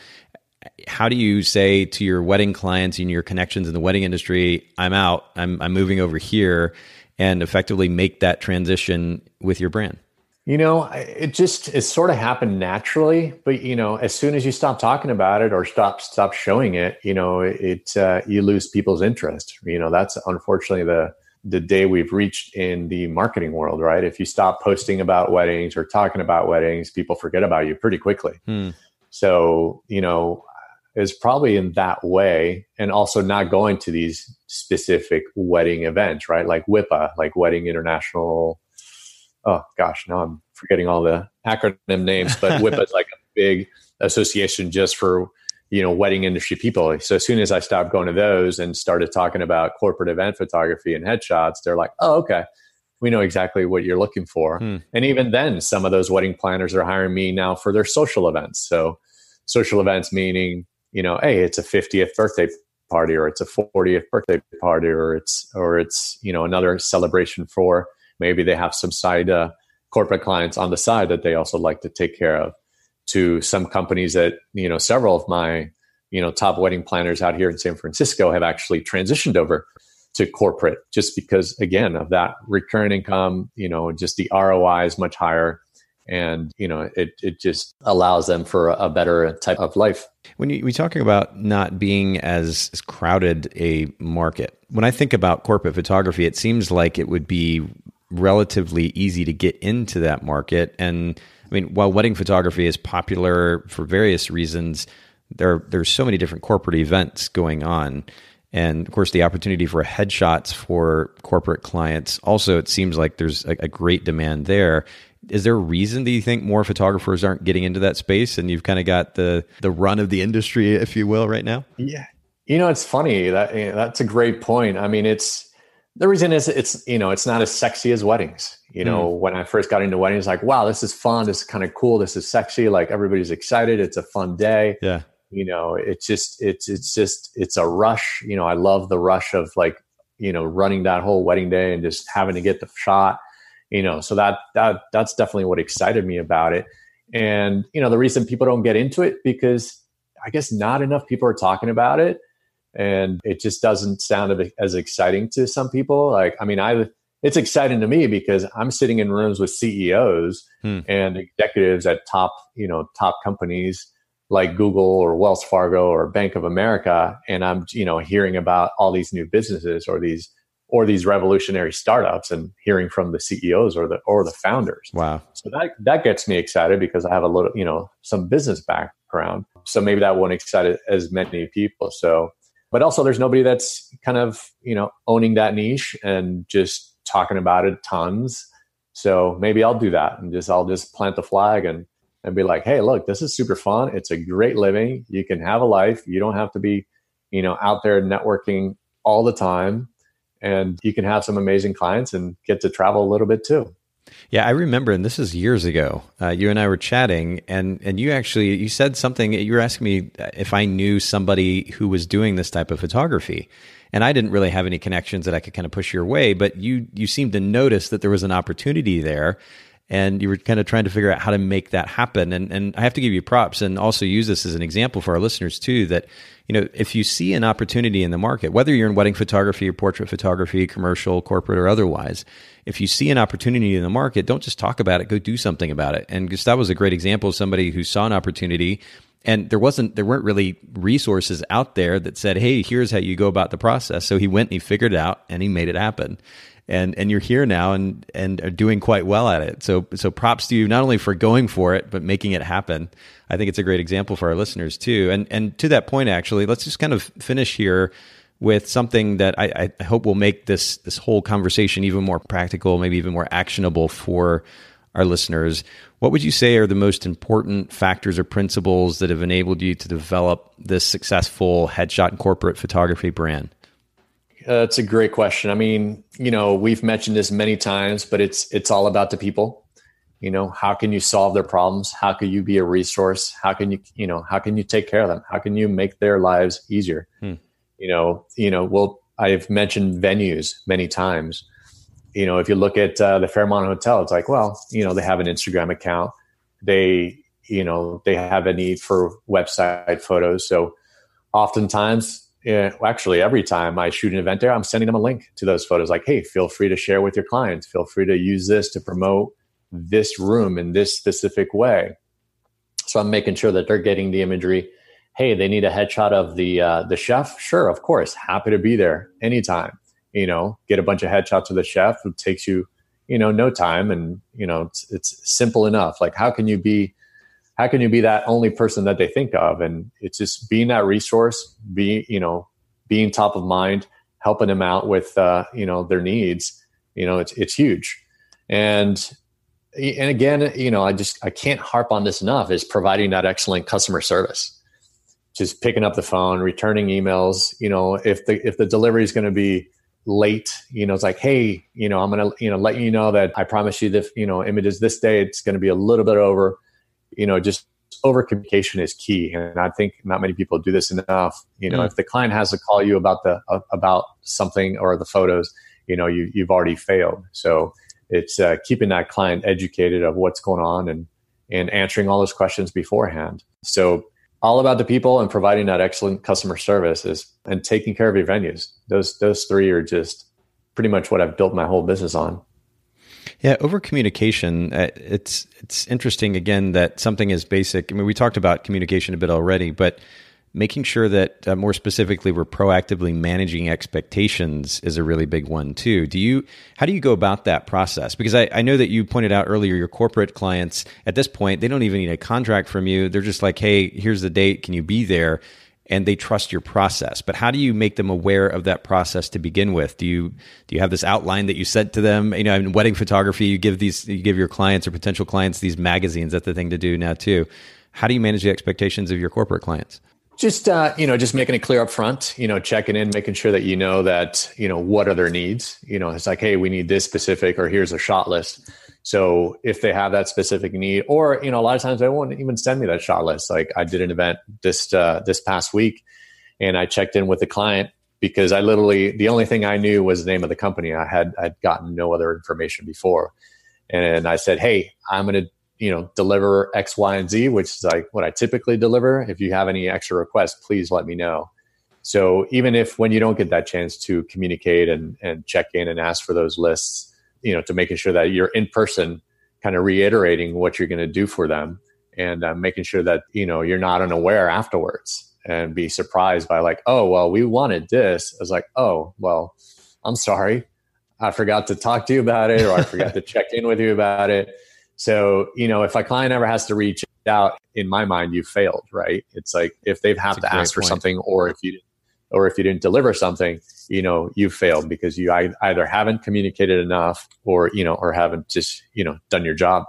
[SPEAKER 1] How do you say to your wedding clients and your connections in the wedding industry, I'm out, I'm I'm moving over here, and effectively make that transition with your brand?
[SPEAKER 2] You know, it just it sort of happened naturally, but you know, as soon as you stop talking about it or stop stop showing it, you know, it uh, you lose people's interest. You know, that's unfortunately the the day we've reached in the marketing world, right? If you stop posting about weddings or talking about weddings, people forget about you pretty quickly. Hmm. So, you know, it's probably in that way, and also not going to these specific wedding events, right? Like WIPA, like Wedding International oh gosh, now I'm forgetting all the acronym names, but WIPA is like a big association just for you know wedding industry people. So as soon as I stopped going to those and started talking about corporate event photography and headshots, they're like, oh okay, we know exactly what you're looking for. Hmm. And even then, some of those wedding planners are hiring me now for their social events. So social events meaning you know, hey, it's a 50th birthday party or it's a 40th birthday party or it's or it's you know another celebration for maybe they have some side uh, corporate clients on the side that they also like to take care of. To some companies that you know several of my you know top wedding planners out here in San Francisco have actually transitioned over to corporate just because again of that recurring income you know just the ROI is much higher. And you know it it just allows them for a, better type of life.
[SPEAKER 1] When you, we're talking about not being as, as crowded a market when i think about corporate photography it seems like it would be relatively easy to get into that market. And i mean while wedding photography is popular for various reasons there there's so many different corporate events going on. And of course the opportunity for headshots for corporate clients also it seems like there's a, a great demand there. Is there a reason that you think more photographers aren't getting into that space and you've kind of got the the run of the industry if you will right now?
[SPEAKER 2] Yeah. You know it's funny that you know, that's a great point. I mean it's the reason is it's you know it's not as sexy as weddings. You know mm. when i first got into weddings like wow this is fun. This is kind of cool. This is sexy. Like everybody's excited. It's a fun day.
[SPEAKER 1] Yeah.
[SPEAKER 2] You know it's just it's it's just it's a rush. You know i love the rush of like you know running that whole wedding day and just having to get the shot. You know so that that that's definitely what excited me about it. And you know the reason people don't get into it because i guess not enough people are talking about it and it just doesn't sound as exciting to some people like i mean i it's exciting to me because i'm sitting in rooms with ceos hmm. and executives at top you know top companies like google or wells fargo or bank of america and i'm you know hearing about all these new businesses or these or these revolutionary startups and hearing from the CEOs or the or the founders.
[SPEAKER 1] Wow.
[SPEAKER 2] So that that gets me excited because I have a little, you know, some business background. So maybe that won't excite as many people. So but also there's nobody that's kind of, you know, owning that niche and just talking about it tons. So maybe I'll do that and just I'll just plant the flag and and be like, "Hey, look, this is super fun. It's a great living. You can have a life. You don't have to be, you know, out there networking all the time and you can have some amazing clients and get to travel a little bit too.
[SPEAKER 1] Yeah, I remember, and this is years ago. Uh, you and I were chatting, and and you actually you said something. You were asking me if I knew somebody who was doing this type of photography, and I didn't really have any connections that I could kind of push your way. But you you seemed to notice that there was an opportunity there, and you were kind of trying to figure out how to make that happen. And and I have to give you props, and also use this as an example for our listeners too. That you know, if you see an opportunity in the market, whether you're in wedding photography or portrait photography, commercial, corporate, or otherwise, if you see an opportunity in the market, don't just talk about it, go do something about it. And Gustavo was a great example of somebody who saw an opportunity and there wasn't there weren't really resources out there that said, "Hey, here's how you go about the process." So he went and he figured it out and he made it happen and and you're here now and and are doing quite well at it. So so props to you not only for going for it but making it happen. I think it's a great example for our listeners too. And and to that point, actually, let's just kind of finish here with something that I, I hope will make this this whole conversation even more practical, maybe even more actionable for our listeners. What would you say are the most important factors or principles that have enabled you to develop this successful headshot and corporate photography brand?
[SPEAKER 2] Uh, it's a great question. I mean, you know, we've mentioned this many times, but it's it's all about the people. You know, how can you solve their problems? How can you be a resource? How can you, you know, how can you take care of them? How can you make their lives easier? Hmm. You know, you know. Well, I've mentioned venues many times. You know, if you look at uh, the Fairmont Hotel, it's like, well, you know, they have an Instagram account. They, you know, they have a need for website photos. So, oftentimes yeah, well, actually, every time I shoot an event there, I'm sending them a link to those photos. Like, hey, feel free to share with your clients. Feel free to use this to promote this room in this specific way. So I'm making sure that they're getting the imagery. Hey, they need a headshot of the uh, the chef. Sure, of course, happy to be there anytime. You know, get a bunch of headshots of the chef. It takes you, you know, no time, and you know, it's, it's simple enough. Like, how can you be how can you be that only person that they think of? And it's just being that resource be you know being top of mind helping them out with uh, you know their needs you know it's it's huge. And and again you know i just i can't harp on this enough is providing that excellent customer service. Just picking up the phone returning emails you know if the if the delivery is going to be late you know it's like hey you know i'm to you know let you know that i promise you that you know images this day it's going to be a little bit over you know, just over communication is key. And I think not many people do this enough. You know, mm. if the client has to call you about the, uh, about something or the photos, you know, you, you've already failed. So it's uh, keeping that client educated of what's going on and, and answering all those questions beforehand. So all about the people and providing that excellent customer service is and taking care of your venues. Those those three are just pretty much what I've built my whole business on.
[SPEAKER 1] Yeah, over communication, uh, it's it's interesting again that something as basic. I mean, we talked about communication a bit already, but making sure that uh, more specifically we're proactively managing expectations is a really big one too. Do you how do you go about that process? Because I, I, know that you pointed out earlier your corporate clients at this point they don't even need a contract from you. They're just like hey here's the date. Can you be there and they trust your process but how do you make them aware of that process to begin with do you do you have this outline that you sent to them you know in wedding photography you give these you give your clients or potential clients these magazines that's the thing to do now too how do you manage the expectations of your corporate clients
[SPEAKER 2] just uh, you know, just making it clear up front. You know, checking in, making sure that you know that you know what are their needs. You know, it's like, hey, we need this specific, or here's a shot list. So if they have that specific need, or you know, a lot of times they won't even send me that shot list. Like I did an event this uh, this past week, and I checked in with the client because I literally the only thing I knew was the name of the company. I had I'd gotten no other information before, and I said, hey, I'm going to you know deliver x y and z which is like what i typically deliver if you have any extra requests please let me know so even if when you don't get that chance to communicate and, and check in and ask for those lists you know to making sure that you're in person kind of reiterating what you're going to do for them and uh, making sure that you know you're not unaware afterwards and be surprised by like oh well we wanted this i was like oh well i'm sorry i forgot to talk to you about it or i forgot to check in with you about it so, you know, if a client ever has to reach out, in my mind, you failed, right? It's like if they've have to ask for point. something or if you or if you didn't deliver something, you know, you failed because you either haven't communicated enough or, you know, or haven't just, you know, done your job.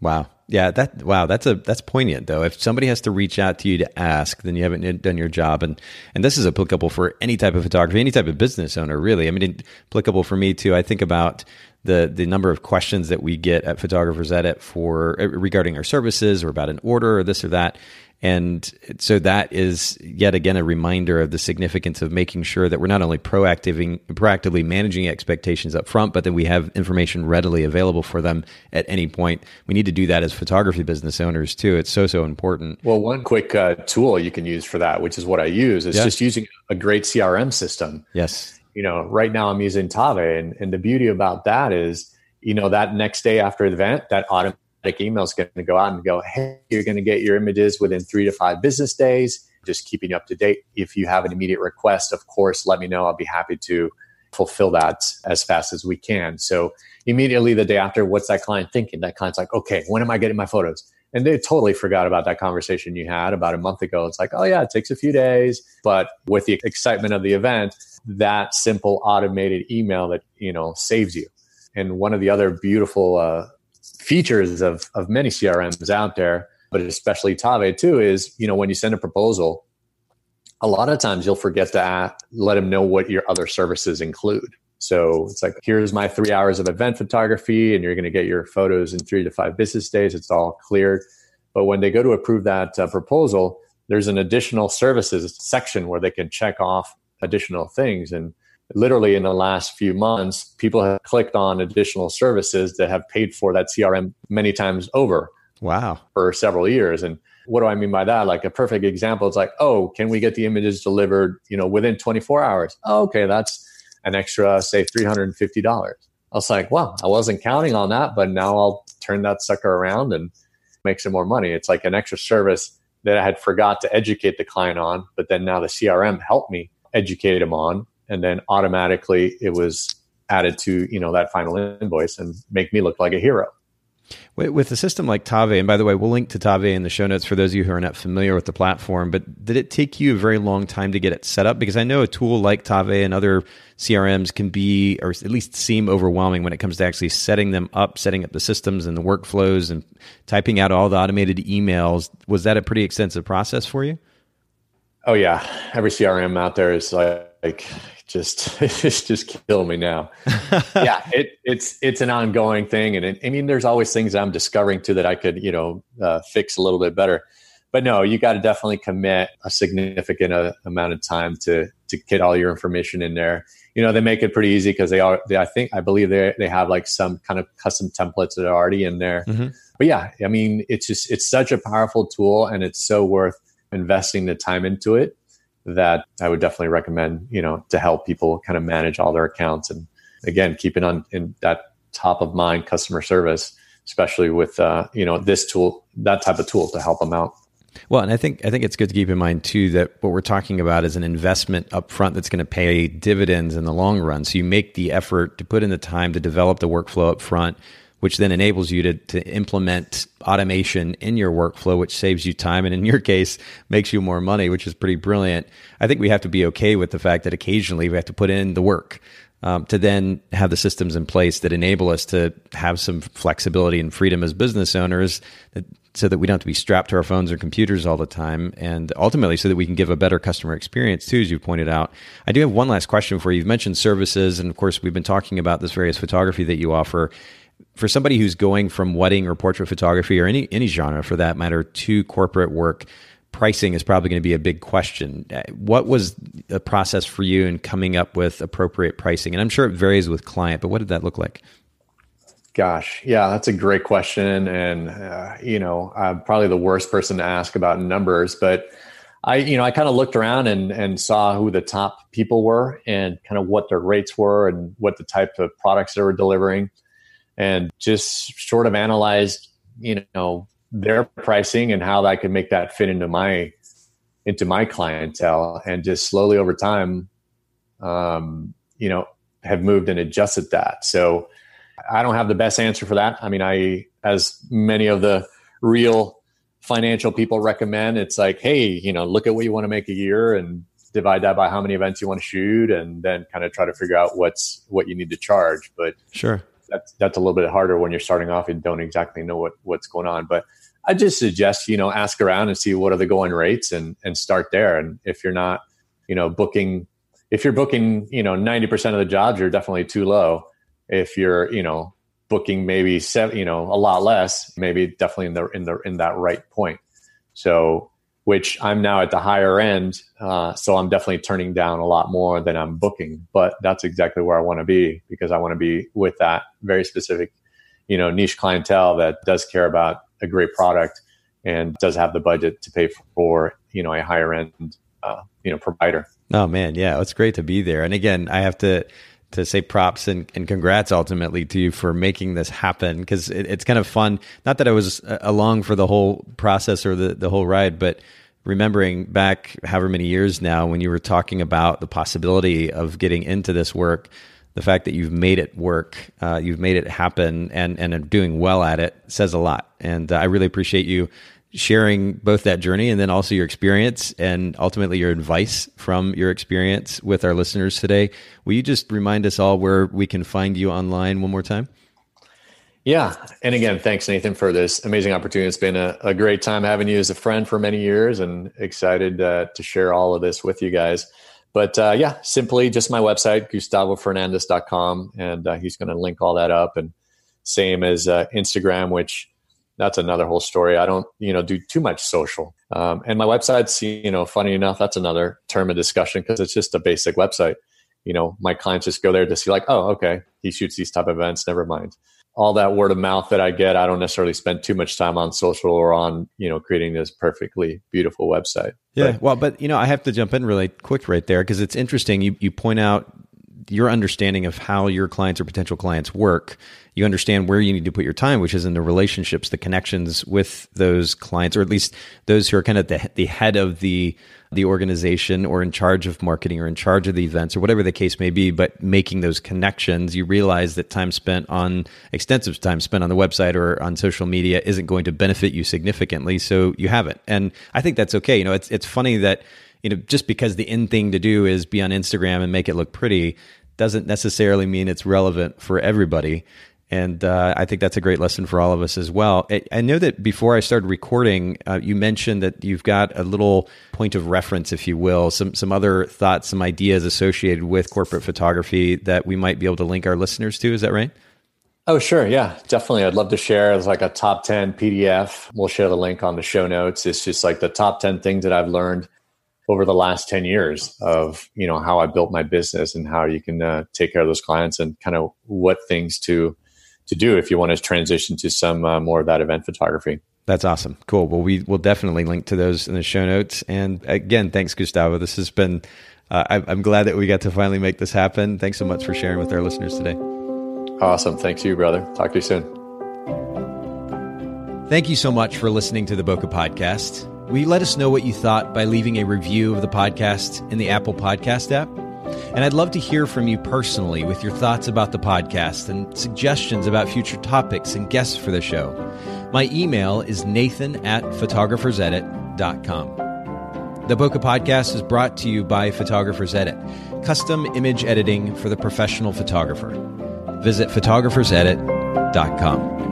[SPEAKER 1] Wow. Yeah, that wow, that's a that's poignant though. If somebody has to reach out to you to ask, then you haven't done your job, and and this is applicable for any type of photography, any type of business owner, really. I mean, applicable for me too. I think about the the number of questions that we get at Photographers Edit for uh, regarding our services or about an order or this or that. And so that is yet again a reminder of the significance of making sure that we're not only proactively, proactively managing expectations up front, but that we have information readily available for them at any point. We need to do that as photography business owners too. It's so, so important.
[SPEAKER 2] Well, one quick uh, tool you can use for that, which is what I use, is just using a great CRM system.
[SPEAKER 1] Yes
[SPEAKER 2] you know, right now I'm using Tave. And, and the beauty about that is, you know, that next day after the event, that automatic email is going to go out and go, hey, you're going to get your images within three to five business days. Just keeping you up to date. If you have an immediate request, of course, let me know. I'll be happy to fulfill that as fast as we can. So immediately the day after, what's that client thinking? That client's like, okay, when am I getting my photos? And they totally forgot about that conversation you had about a month ago. It's like, oh yeah, it takes a few days. But with the excitement of the event, that simple automated email that you know saves you. And one of the other beautiful uh, features of of many CRMs out there, but especially Tave too, is you know when you send a proposal, a lot of times you'll forget to ask, let them know what your other services include. So it's like, here's my three hours of event photography, and you're going to get your photos in three to five business days. It's all cleared. But when they go to approve that uh, proposal, there's an additional services section where they can check off additional things. And literally in the last few months, people have clicked on additional services that have paid for that CRM many times over.
[SPEAKER 1] Wow.
[SPEAKER 2] For several years. And what do I mean by that? Like a perfect example is like, oh, can we get the images delivered, you know, within 24 hours? Oh, okay, that's an extra, say, $350. I was like, well, I wasn't counting on that, but now I'll turn that sucker around and make some more money. It's like an extra service that I had forgot to educate the client on, but then now the CRM helped me educate them on, and then automatically it was added to you know that final invoice and make me look like a hero.
[SPEAKER 1] With a system like Tave, and by the way, we'll link to Tave in the show notes for those of you who are not familiar with the platform. But did it take you a very long time to get it set up? Because I know a tool like Tave and other CRMs can be, or at least seem overwhelming when it comes to actually setting them up, setting up the systems and the workflows, and typing out all the automated emails. Was that a pretty extensive process for you?
[SPEAKER 2] Oh yeah, every CRM out there is like, like just it's just kill me now. yeah, it, it's it's an ongoing thing, and it, I mean, there's always things I'm discovering too that I could you know uh, fix a little bit better. But no, you got to definitely commit a significant uh, amount of time to to get all your information in there. you know they make it pretty easy because they are they, i think i believe they they have like some kind of custom templates that are already in there mm-hmm. but yeah i mean it's just it's such a powerful tool and it's so worth investing the time into it that i would definitely recommend you know to help people kind of manage all their accounts and again keeping on in that top of mind customer service especially with uh, you know this tool that type of tool to help them out
[SPEAKER 1] well, and I think I think it's good to keep in mind too that what we're talking about is an investment up front that's going to pay dividends in the long run. So you make the effort to put in the time to develop the workflow up front, which then enables you to, to implement automation in your workflow, which saves you time and in your case makes you more money, which is pretty brilliant. I think we have to be okay with the fact that occasionally we have to put in the work. Um, to then have the systems in place that enable us to have some flexibility and freedom as business owners that so that we don't have to be strapped to our phones or computers all the time, and ultimately so that we can give a better customer experience too, as you pointed out. I do have one last question for you. You've mentioned services, and of course, we've been talking about this various photography that you offer. For somebody who's going from wedding or portrait photography or any any genre for that matter to corporate work, pricing is probably going to be a big question. What was the process for you in coming up with appropriate pricing? And I'm sure it varies with client, but what did that look like?
[SPEAKER 2] Gosh, yeah, that's a great question, and uh, you know, I'm probably the worst person to ask about numbers, but I, you know, I kind of looked around and and saw who the top people were and kind of what their rates were and what the type of products they were delivering, and just sort of analyzed, you know, their pricing and how I could make that fit into my into my clientele, and just slowly over time, um, you know, have moved and adjusted that. So I don't have the best answer for that. I mean, I, as many of the real financial people recommend, it's like, hey, you know, look at what you want to make a year and divide that by how many events you want to shoot, and then kind of try to figure out what's what you need to charge. But
[SPEAKER 1] sure,
[SPEAKER 2] that's that's a little bit harder when you're starting off and don't exactly know what what's going on. But I just suggest you know ask around and see what are the going rates and and start there. And if you're not, you know, booking, if you're booking, you know, ninety percent of the jobs, you're definitely too low if you're you know booking maybe seven you know a lot less maybe definitely in the in the in that right point so which i'm now at the higher end uh, so i'm definitely turning down a lot more than i'm booking but that's exactly where i want to be because i want to be with that very specific you know niche clientele that does care about a great product and does have the budget to pay for you know a higher end uh, you know provider.
[SPEAKER 1] Oh man. Yeah it's great to be there. And again i have to to say props and, and congrats ultimately to you for making this happen because it, it's kind of fun. Not that I was uh, along for the whole process or the, the whole ride, but remembering back however many years now when you were talking about the possibility of getting into this work, the fact that you've made it work, uh, you've made it happen, and and are doing well at it says a lot. And uh, I really appreciate you sharing both that journey and then also your experience and ultimately your advice from your experience with our listeners today. Will you just remind us all where we can find you online one more time?
[SPEAKER 2] Yeah. And again, thanks, Nathan, for this amazing opportunity. It's been a, a great time having you as a friend for many years and excited uh, to share all of this with you guys. But uh, yeah, simply just my website, gustavofernandez.com. And uh, he's going to link all that up. And same as uh, Instagram, which that's another whole story. I don't, you know, do too much social. Um, and my website's, you know, funny enough, that's another term of discussion because it's just a basic website. You know, my clients just go there to see like, oh, okay, he shoots these type of events. Never mind. All that word of mouth that I get, I don't necessarily spend too much time on social or on, you know, creating this perfectly beautiful website.
[SPEAKER 1] Yeah. But, well, but you know, I have to jump in really quick right there because it's interesting. You you point out your understanding of how your clients or potential clients work you understand where you need to put your time, which is in the relationships, the connections with those clients, or at least those who are kind of the, the head of the the organization or in charge of marketing or in charge of the events or whatever the case may be, but making those connections, you realize that time spent on extensive time spent on the website or on social media isn't going to benefit you significantly. So you haven't. And I think that's okay. You know, it's it's funny that, you know, just because the in thing to do is be on Instagram and make it look pretty doesn't necessarily mean it's relevant for everybody. And uh, I think that's a great lesson for all of us as well. I, I know that before I started recording, uh, you mentioned that you've got a little point of reference, if you will, some some other thoughts, some ideas associated with corporate photography that we might be able to link our listeners to. Is that right?
[SPEAKER 2] Oh, sure. Yeah, definitely. I'd love to share. It's like a top 10 PDF. We'll share the link on the show notes. It's just like the top 10 things that I've learned over the last 10 years of you know how i built my business and how you can uh, take care of those clients and kind of what things to to do if you want to transition to some uh, more of that event photography.
[SPEAKER 1] That's awesome. Cool. Well we will definitely link to those in the show notes. And again thanks gustavo. This has been uh, I, i'm glad that we got to finally make this happen. Thanks so much for sharing with our listeners today.
[SPEAKER 2] Awesome. Thanks to you brother. Talk to you soon.
[SPEAKER 1] Thank you so much for listening to the Bokeh podcast. Will you let us know what you thought by leaving a review of the podcast in the Apple Podcast app? And I'd love to hear from you personally with your thoughts about the podcast and suggestions about future topics and guests for the show. My email is nathan at photographersedit.com. The Bokeh Podcast is brought to you by Photographers Edit, custom image editing for the professional photographer. Visit photographersedit.com.